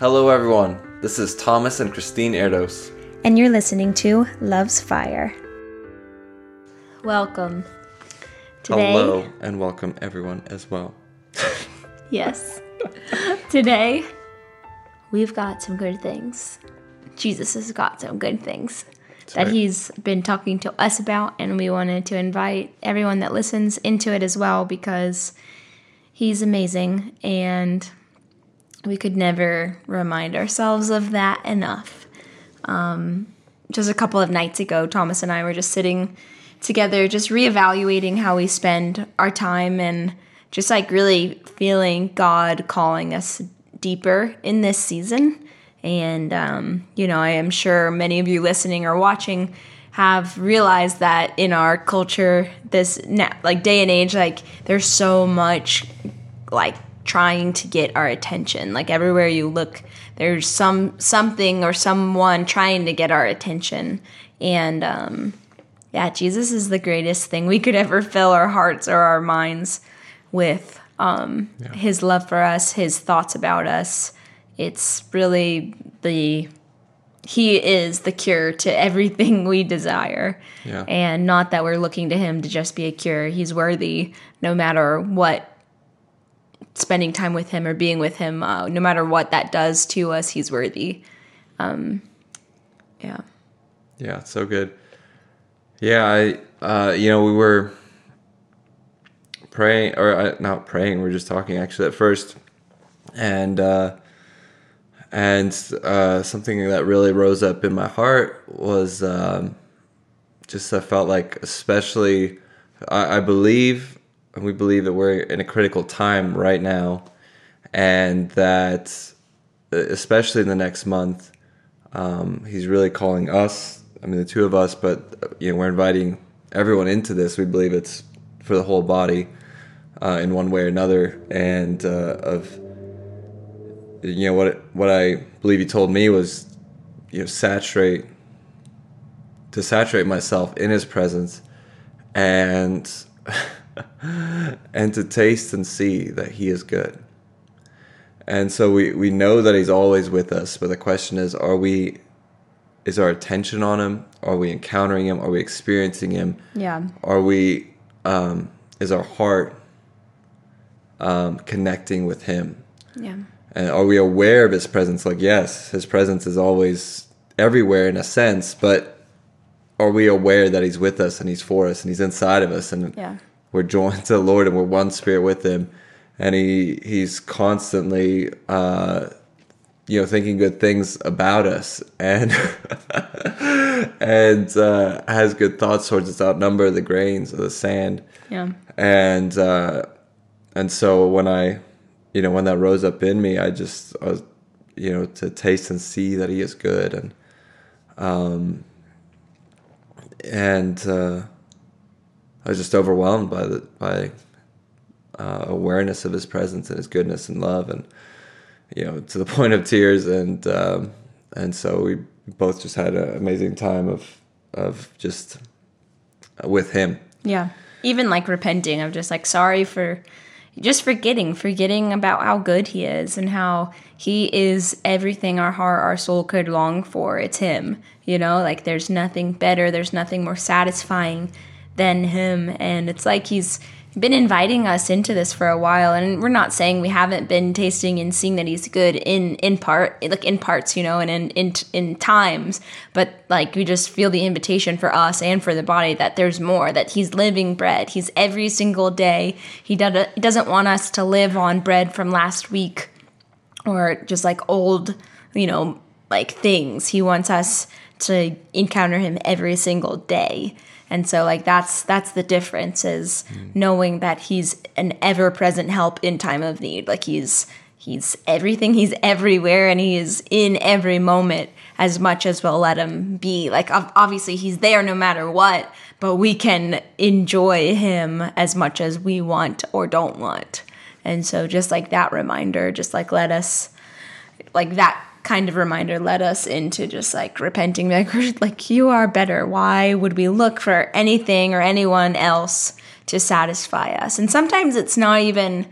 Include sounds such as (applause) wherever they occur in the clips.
Hello, everyone. This is Thomas and Christine Erdos. And you're listening to Love's Fire. Welcome. Today, Hello, and welcome everyone as well. (laughs) yes. Today, we've got some good things. Jesus has got some good things That's that right. he's been talking to us about, and we wanted to invite everyone that listens into it as well because he's amazing and we could never remind ourselves of that enough. Um, just a couple of nights ago, Thomas and I were just sitting together, just reevaluating how we spend our time and just like really feeling God calling us deeper in this season. And, um, you know, I am sure many of you listening or watching have realized that in our culture, this like day and age, like there's so much like trying to get our attention. Like everywhere you look, there's some something or someone trying to get our attention. And um, yeah, Jesus is the greatest thing we could ever fill our hearts or our minds with. Um, yeah. His love for us, his thoughts about us. It's really the he is the cure to everything (laughs) we desire. Yeah. And not that we're looking to him to just be a cure. He's worthy no matter what spending time with him or being with him, uh, no matter what that does to us, he's worthy. Um, yeah. Yeah, so good. Yeah, I, uh, you know, we were praying, or uh, not praying, we are just talking actually at first, and uh, and uh, something that really rose up in my heart was um, just I felt like, especially, I, I believe and we believe that we're in a critical time right now, and that especially in the next month, um, he's really calling us. I mean, the two of us, but you know, we're inviting everyone into this. We believe it's for the whole body, uh, in one way or another, and uh, of you know what what I believe he told me was, you know, saturate to saturate myself in his presence, and (laughs) and to taste and see that He is good. And so we, we know that He's always with us, but the question is are we, is our attention on Him? Are we encountering Him? Are we experiencing Him? Yeah. Are we, um, is our heart um, connecting with Him? Yeah. And are we aware of His presence? Like, yes, His presence is always everywhere in a sense, but are we aware that he's with us and he's for us and he's inside of us and yeah we're joined to the Lord and we're one spirit with Him, and He He's constantly. Uh, you know, thinking good things about us, and (laughs) and uh, has good thoughts towards us, outnumber the grains of the sand. Yeah. And uh, and so when I, you know, when that rose up in me, I just I was, you know, to taste and see that He is good, and um, and uh, I was just overwhelmed by the by uh, awareness of his presence and his goodness and love, and you know, to the (laughs) point of tears. And um, and so we both just had an amazing time of of just with him. Yeah, even like repenting of just like sorry for just forgetting, forgetting about how good he is and how he is everything our heart, our soul could long for. It's him, you know, like there's nothing better, there's nothing more satisfying than him. And it's like he's been inviting us into this for a while. And we're not saying we haven't been tasting and seeing that he's good in in part like in parts you know and in in in times. But like we just feel the invitation for us and for the body that there's more that he's living bread. He's every single day. He doesn't want us to live on bread from last week or just like old you know like things. He wants us to encounter him every single day. And so like that's that's the difference is mm. knowing that he's an ever present help in time of need. Like he's he's everything. He's everywhere and he is in every moment as much as we'll let him be. Like obviously he's there no matter what but we can enjoy him as much as we want or don't want. And so just like that reminder just like let us like that kind of reminder led us into just like repenting like like you are better. Why would we look for anything or anyone else to satisfy us? And sometimes it's not even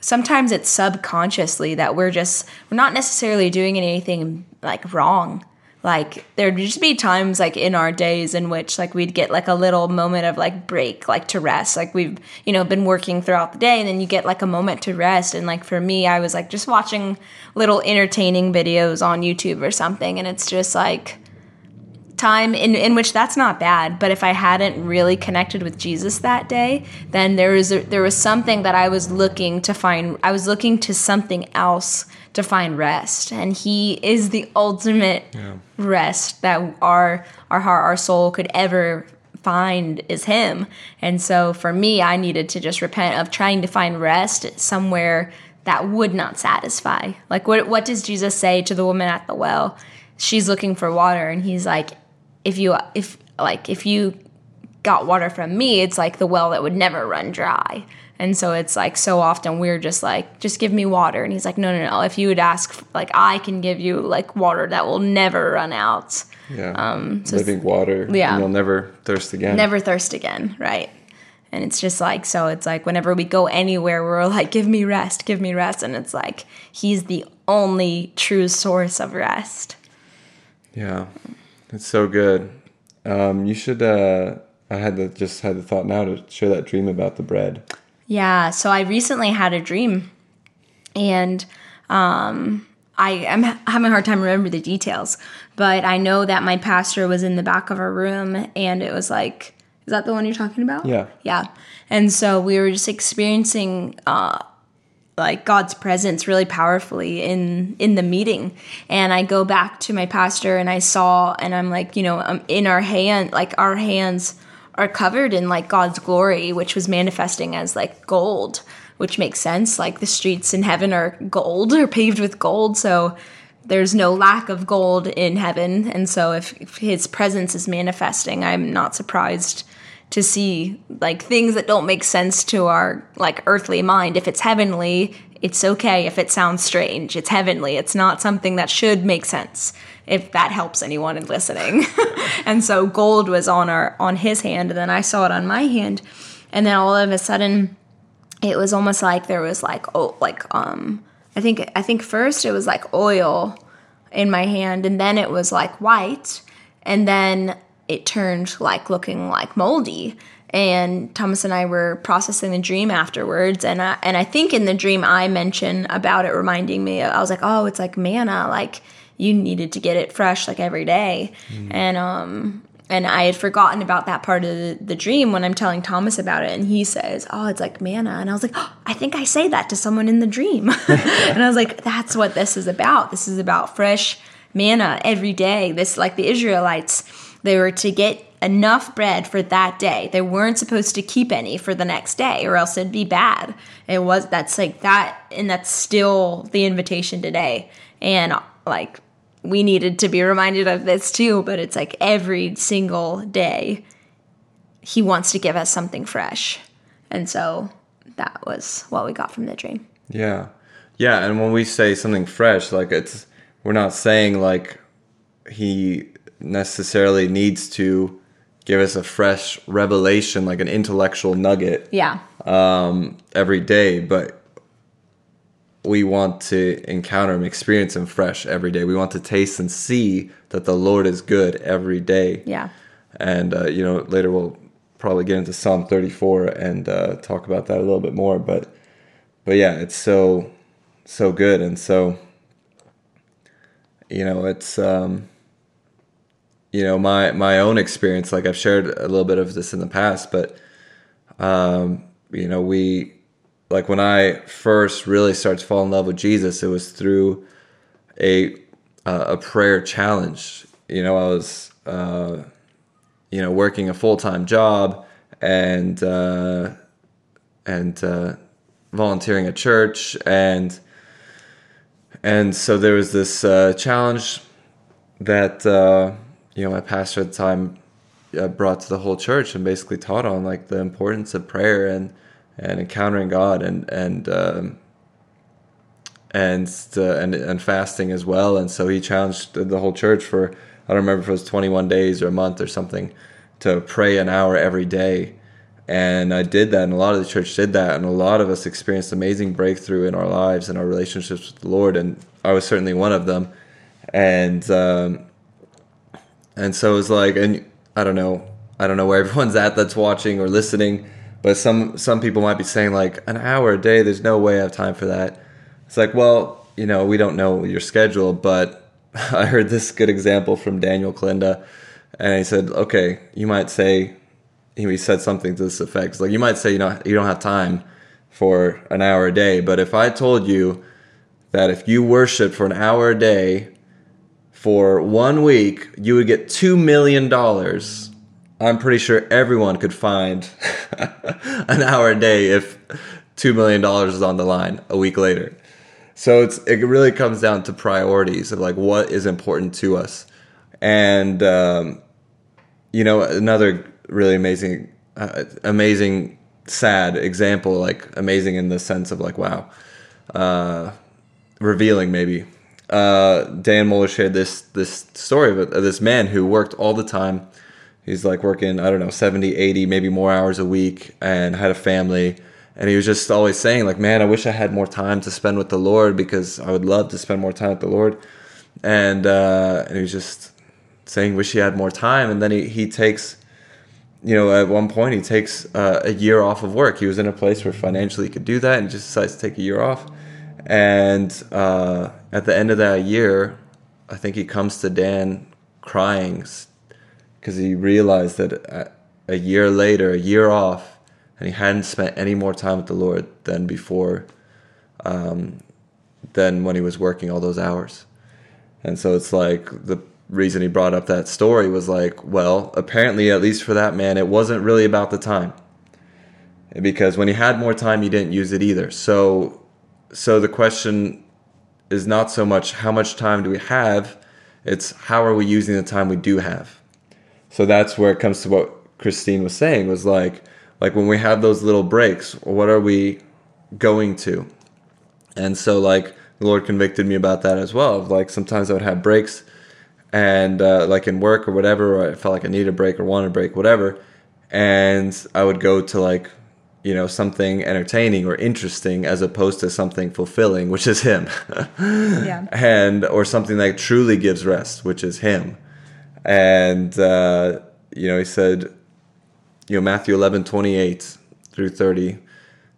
sometimes it's subconsciously that we're just we're not necessarily doing anything like wrong like there'd just be times like in our days in which like we'd get like a little moment of like break like to rest. Like we've you know been working throughout the day and then you get like a moment to rest. And like for me i was like just watching little entertaining videos on youtube or something and it's just like time in, in which that's not bad but if i hadn't really connected with jesus that day then there was a, there was something that i was looking to find i was looking to something else to find rest. And he is the ultimate yeah. rest that our our heart our soul could ever find is him. And so for me i needed to just repent of trying to find rest somewhere that would not satisfy. Like what what does jesus say to the woman at the well? She's looking for water and he's like if you if like if you got water from me, it's like the well that would never run dry. And so it's like so often we're just like, just give me water. And he's like, no, no, no. If you would ask, like, I can give you like water that will never run out. Yeah. Um, so Living water. Yeah. you'll never thirst again. Never thirst again. Right. And it's just like, so it's like whenever we go anywhere, we're like, give me rest, give me rest. And it's like, he's the only true source of rest. Yeah. It's so good. Um, you should. Uh, I had the just had the thought now to share that dream about the bread. Yeah. So I recently had a dream, and um, I am having a hard time remembering the details, but I know that my pastor was in the back of our room, and it was like, is that the one you're talking about? Yeah. Yeah. And so we were just experiencing. Uh, like God's presence really powerfully in in the meeting. And I go back to my pastor and I saw and I'm like, you know, um, in our hand, like our hands are covered in like God's glory, which was manifesting as like gold, which makes sense. Like the streets in heaven are gold (laughs) or paved with gold, so there's no lack of gold in heaven. And so if, if his presence is manifesting, I'm not surprised to see like things that don't make sense to our like earthly mind. If it's heavenly, it's okay if it sounds strange. It's heavenly. It's not something that should make sense. If that helps anyone in listening. (laughs) and so gold was on our on his hand and then I saw it on my hand and then all of a sudden it was almost like there was like oh like um I think I think first it was like oil in my hand and then it was like white and then it turned like looking like moldy and Thomas and I were processing the dream afterwards and I, and I think in the dream I mentioned about it reminding me I was like oh it's like manna like you needed to get it fresh like every day mm. and um and I had forgotten about that part of the, the, dream when I'm telling Thomas about it, and he says, "Oh, it's like manna," and I was like, oh, "I think I say that to someone in the dream," (laughs) and I was like, "That's what this is about. This is about fresh manna every day. This like the Israelites." They were to get enough bread for that day. They weren't supposed to keep any for the next day or else it'd be bad. It was that's like that and that's still the invitation today. And like we needed to be reminded of this too, but it's like every single day he wants to give us something fresh. And so that was what we got from the dream. Yeah. Yeah, and when we say something fresh, like it's we're not saying like he necessarily needs to give us a fresh revelation, like an intellectual nugget. Yeah. Um, every day, but we want to encounter and experience Him fresh every day. We want to taste and see that the Lord is good every day. Yeah. And uh, you know, later we'll probably get into Psalm 34 and uh, talk about that a little bit more. But, but yeah, it's so, so good, and so, you know, it's. Um, you know my my own experience like i've shared a little bit of this in the past but um you know we like when i first really started to fall in love with jesus it was through a uh, a prayer challenge. You know i was uh you know working a full-time job and uh and uh volunteering at church and and so there was this uh challenge that uh you know my pastor at the time uh, brought to the whole church and basically taught on like the importance of prayer and and encountering God and and um, and uh, and and fasting as well. And so he challenged the whole church for I don't remember if it was 21 days or a month or something to pray an hour every day and I did that, and a lot of the church did that, and a lot of us experienced amazing breakthrough in our lives and our relationships with the Lord, and I was certainly one of them. And um, and so it was like, and I don't know, I don't know where (laughs) everyone's at that's watching or listening, but some some people might be saying like an hour a day. There's no way I have time for that. It's like, well, you know, we don't know your schedule, but (laughs) I heard this good example from Daniel Kolenda, and he said, okay, you might say he said something to this effect. It's like you might say you know you don't have time for an hour a day, but if I told you that if you worship for an hour a day for one week, you would get two million dollars. I'm pretty sure everyone could find (laughs) an hour a day if two million dollars is on the line a week later. So it's it really comes down to priorities of like what is important to us, and um, you know another really amazing, uh, amazing, sad example. Like amazing in the sense of like wow, uh, revealing maybe. Uh, Dan Mohler shared this this story of, of this man who worked all the time. He's like working I don't know 70, 80, maybe more hours a week, and had a family. And he was just always saying like, man, I wish I had more time to spend with the Lord because I would love to spend more time with the Lord. And uh, and he was just saying, wish he had more time. And then he he takes you know, at one point he takes uh, a year off of work. He was in a place where financially he could do that and just decides to take a year off. And uh, at the end of that year, I think he comes to Dan crying because he realized that a year later, a year off, and he hadn't spent any more time with the Lord than before, um, than when he was working all those hours. And so it's like the reason he brought up that story was like, well, apparently, at least for that man, it wasn't really about the time. Because when he had more time, he didn't use it either. So, so the question is not so much how much time do we have, it's how are we using the time we do have. So that's where it comes to what Christine was saying was like, like when we have those little breaks, what are we going to? And so like the Lord convicted me about that as well. Like sometimes I would have breaks and uh, like in work or whatever, or I felt like I needed a break or wanted a break, whatever. And I would go to like, you know, something entertaining or interesting as opposed to something fulfilling, which is him. yeah. (laughs) And, or something that truly gives rest, which is him. And, uh, you know, he said, you know, Matthew 11, 28 through 30,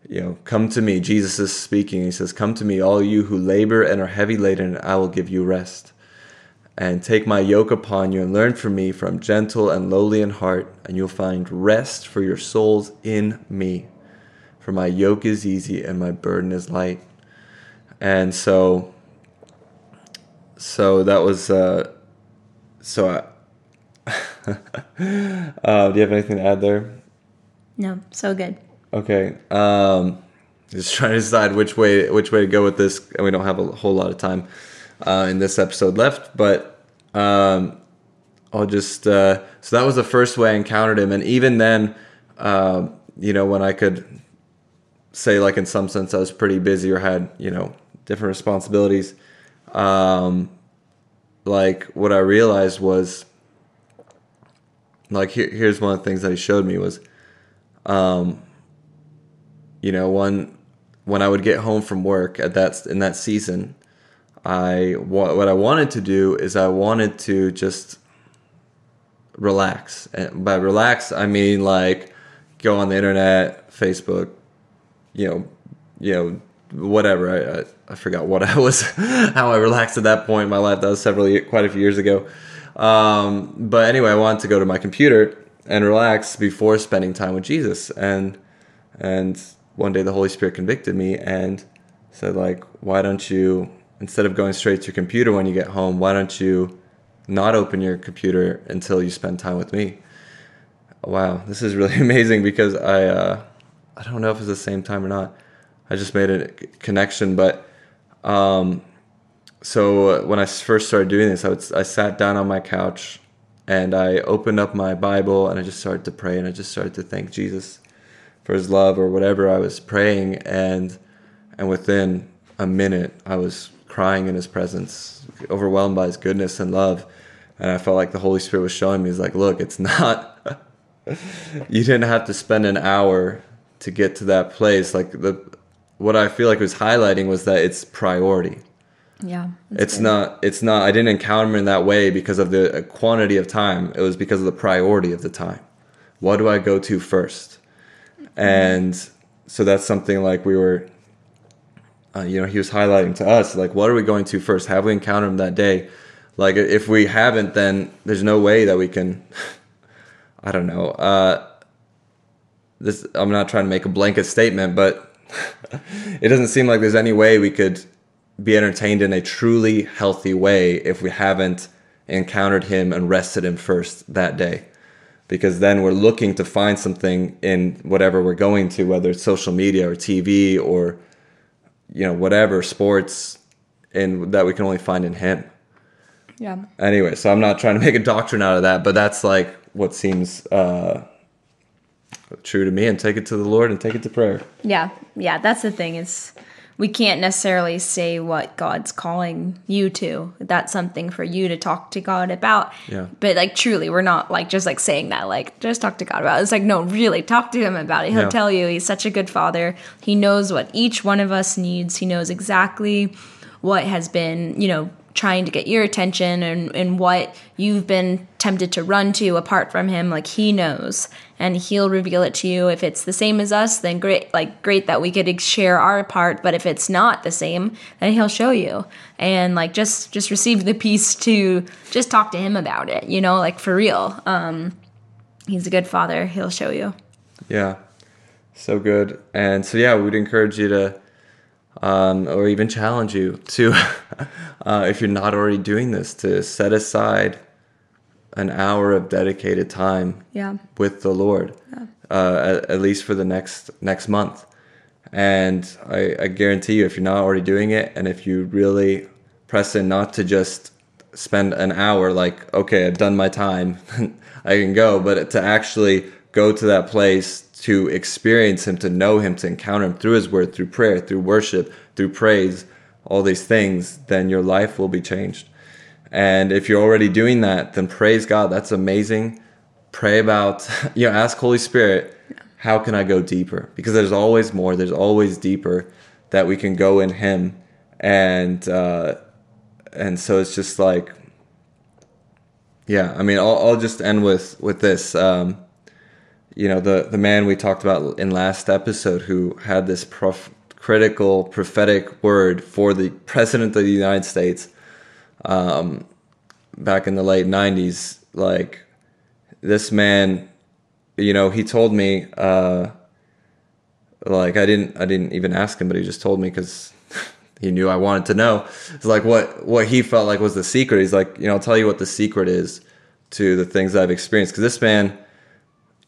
you know, come to me. Jesus is speaking. He says, Come to me, all you who labor and are heavy laden, and I will give you rest and take my yoke upon you and learn from me from gentle and lowly in heart and you'll find rest for your souls in me for my yoke is easy and my burden is light. And so so that was uh so I, (laughs) uh, do you have anything to add there? No so good. Okay um just trying to decide which way which way to go with this and we don't have a whole lot of time uh, in this episode left, but um, I'll just uh, so that was the first way I encountered him, and even then, uh, you know, when I could say like in some sense I was pretty busy or had you know different responsibilities, um, like what I realized was like here, here's one of the things that he showed me was, um, you know, one when I would get home from work at that in that season I what I wanted to do is I wanted to just relax. And by relax, I mean like go on the internet, Facebook, you know, you know, whatever. I, I, I forgot what (laughs) I was, how I relaxed at that point in my life. That was several, quite a few years ago. Um, but anyway, I wanted to go to my computer and relax before spending time with Jesus. And and one day the Holy Spirit convicted me and said like, why don't you instead of going straight to your computer when you get home, why don't you not open your computer until you spend time with me? Wow, this is really (laughs) amazing because I uh, I don't know if it's the same time or not. I just made a connection, but um, so when I first started doing this, I would I sat down on my couch and I opened up my Bible and I just started to pray and I just started to thank Jesus for His love or whatever I was praying and and within a minute I was crying in his presence, overwhelmed by his goodness and love. And I felt like the Holy Spirit was showing me, he's like, look, it's not, (laughs) you didn't have to spend an hour to get to that place. Like the what I feel like was highlighting was that it's priority. Yeah. It's good. not. It's not. I didn't encounter him in that way because of the quantity of time. It was because of the priority of the time. What do I go to first? And so that's something like we were. Uh, you know, he was highlighting to us like, what are we going to first? Have we encountered him that day? Like, if we haven't, then there's no way that we can. (laughs) I don't know. Uh, this I'm not trying to make a blanket statement, but (laughs) it doesn't seem like there's any way we could be entertained in a truly healthy way if we haven't encountered him and rested him first that day. Because then we're looking to find something in whatever we're going to, whether it's social media or TV or you know whatever sports, and that we can only find in him. Yeah. Anyway, so I'm not trying to make a doctrine out of that, but that's like what seems uh, true to me, and take it to the Lord and take it to prayer. Yeah. Yeah. That's the thing is we can't necessarily say what God's calling you to. That's something for you to talk to God about. Yeah. But like truly, we're not like just like saying that, like just talk to God about it. It's like, no, really talk to him about it. He'll Yeah. tell you he's such a good father. He knows what each one of us needs. He knows exactly what has been, you know, trying to get your attention and, and what you've been tempted to run to apart from him like he knows. And he'll reveal it to you. If it's the same as us then great like great that we could share our part. But if it's not the same then he'll show you. And like just just receive the peace to just talk to him about it you know like for real. Um he's a good father. He'll show you. Yeah, so good. And so yeah, we'd encourage you to, um, or even challenge you to, (laughs) uh, if you're not already doing this, to set aside an hour of dedicated time yeah with the Lord, uh, at, at least for the next next month. And I, I guarantee you, if you're not already doing it, and if you really press in, not to just spend an hour, like okay, I've done my time, (laughs) I can go, but to actually go to that place to experience Him, to know Him, to encounter Him through His Word, through prayer, through worship, through praise, all these things, then your life will be changed. And if you're already doing that, then praise God. That's amazing. Pray about, (laughs) you know, ask Holy Spirit, how can I go deeper? Because there's always more, there's always deeper that we can go in Him. And, uh, and so it's just like, yeah, I mean, I'll, I'll just end with, with this. Um, you know, the, the man we talked about in last episode who had this prof- critical prophetic word for the president of the United States um, back in the late 90s like this man you know he told me uh, like i didn't i didn't even ask him but he just told me because (laughs) he knew i wanted to know. It's like what what he felt like was the secret. He's like you know i'll tell you what the secret is to the things i've experienced. Because this man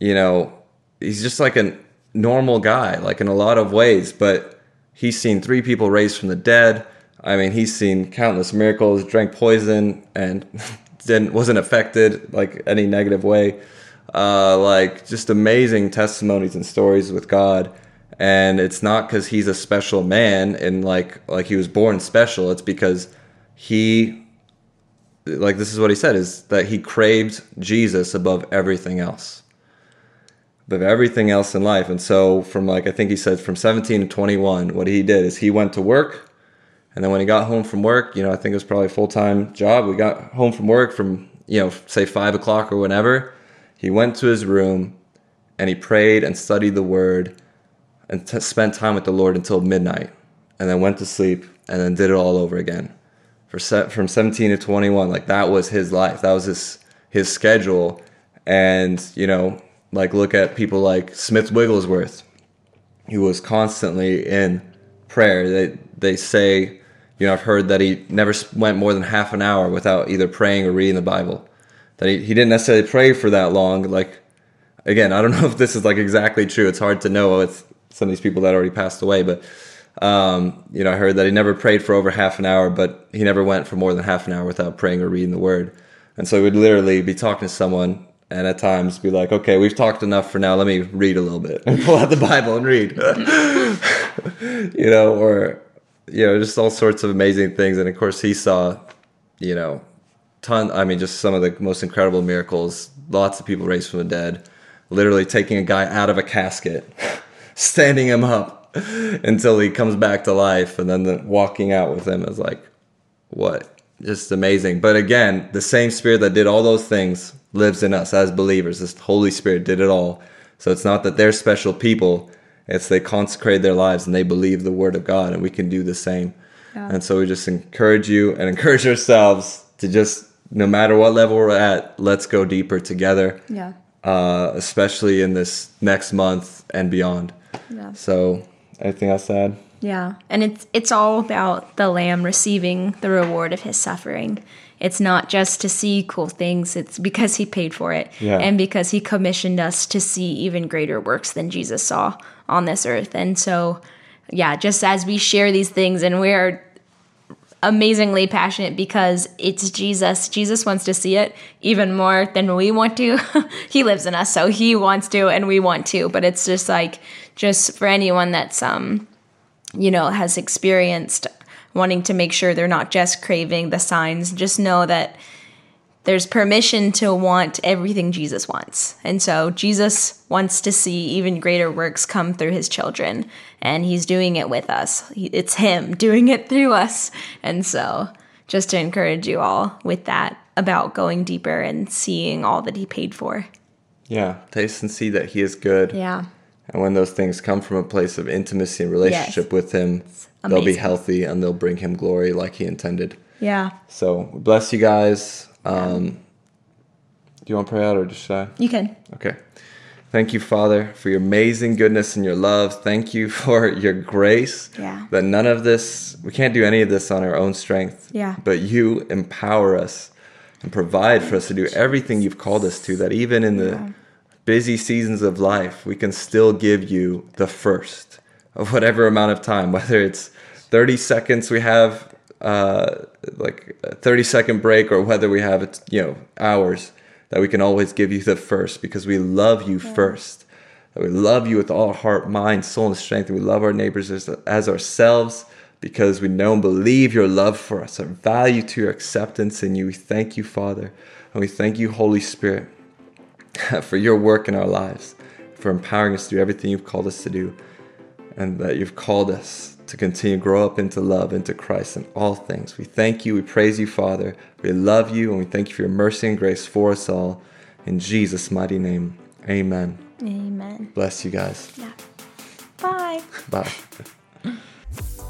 you know he's just like a normal guy like in a lot of ways but he's seen three people raised from the dead I mean, he's seen countless miracles, drank poison, and (laughs) didn't wasn't affected like any negative way. Uh, like just amazing testimonies and stories with God. And it's not because he's a special man and like like he was born special. It's because he like this is what he said is that he craved Jesus above everything else. Above everything else in life. And so from like I think he said from 17 to 21, what he did is he went to work and then when he got home from work, you know, I think it was probably a full time job. We got home from work from, you know, say five o'clock or whenever. He went to his room and he prayed and studied the word and t- spent time with the Lord until midnight and then went to sleep and then did it all over again. For se- from 17 to 21, like that was his life. That was his his schedule. And, you know, like look at people like Smith Wigglesworth, who was constantly in prayer. They they say, you know, I've heard that he never went more than half an hour without either praying or reading the Bible. That he, he didn't necessarily pray for that long. Like, again, I don't (laughs) know if this is like exactly true. It's hard to know with some of these people that already passed away. But, um, you know, I heard that he never prayed for over half an hour, but he never went for more than half an hour without praying or reading the Word. And so he would literally be talking to someone and at times be like, okay, we've talked enough for now. Let me read a little bit and pull out the Bible and read. (laughs) you know, or you know, just all sorts of amazing things. And of course, he saw, you know, ton. I mean, just some of the most incredible miracles. Lots of people raised from the dead, literally taking a guy out of a casket, (laughs) standing him up until he comes back to life, and then the, walking out with him is like, what? Just amazing. But again, the same spirit that did all those things lives in us as believers. This Holy Spirit did it all. So it's not that they're special people, it's they consecrate their lives and they believe the word of God, and we can do the same. Yeah. And so we just encourage you and encourage ourselves to just, no matter what level we're at, let's go deeper together, Yeah. uh, especially in this next month and beyond. Yeah. So, anything else to add? Yeah. And it's it's all about the lamb receiving the reward of his suffering. It's not just to see cool things, it's because he paid for it. Yeah. And because he commissioned us to see even greater works than Jesus saw on this earth. And so yeah, just as we share these things and we're amazingly passionate because it's Jesus. Jesus wants to see it even more than we want to. (laughs) he lives in us, so he wants to and we want to, but it's just like just for anyone that's um you know has experienced wanting to make sure they're not just craving the signs, just know that there's permission to want everything Jesus wants. And so Jesus wants to see even greater works come through his children, and he's doing it with us. It's him doing it through us. And so just to encourage you all with that about going deeper and seeing all that he paid for. Yeah, taste and see that He is good. Yeah. And when those things come from a place of intimacy and relationship with Him, they'll be healthy and they'll bring Him glory like He intended. Yeah. So, bless you guys. Um, do you want to pray out or just should I? You can. Okay. Thank you, Father, for your amazing goodness and your love. Thank you (laughs) for your grace. Yeah. That none of this, we can't do any of this on our own strength. Yeah. But you empower us and provide for us to do everything you've called us to, that even in the busy seasons of life, we can still give you the first of whatever amount of time, (laughs) whether it's 30 seconds we have, uh, like a 30 second break, or whether we have, you know, hours, that we can always give you the first because we love you first. That we love you with all heart, mind, soul, and strength. And we love our neighbors as, as ourselves because we know and believe your love for us, our value to your acceptance in you. We thank you, Father. And we thank you, Holy Spirit, (laughs) for your work in our lives, for empowering us to do everything you've called us to do, and that you've called us to continue to grow up into love, into Christ in all things. We thank you. We praise you, Father. We love you, and we thank you for your mercy and grace for us all. In Jesus' mighty name, amen. Amen. Bless you guys. Yeah. Bye. Bye. (laughs)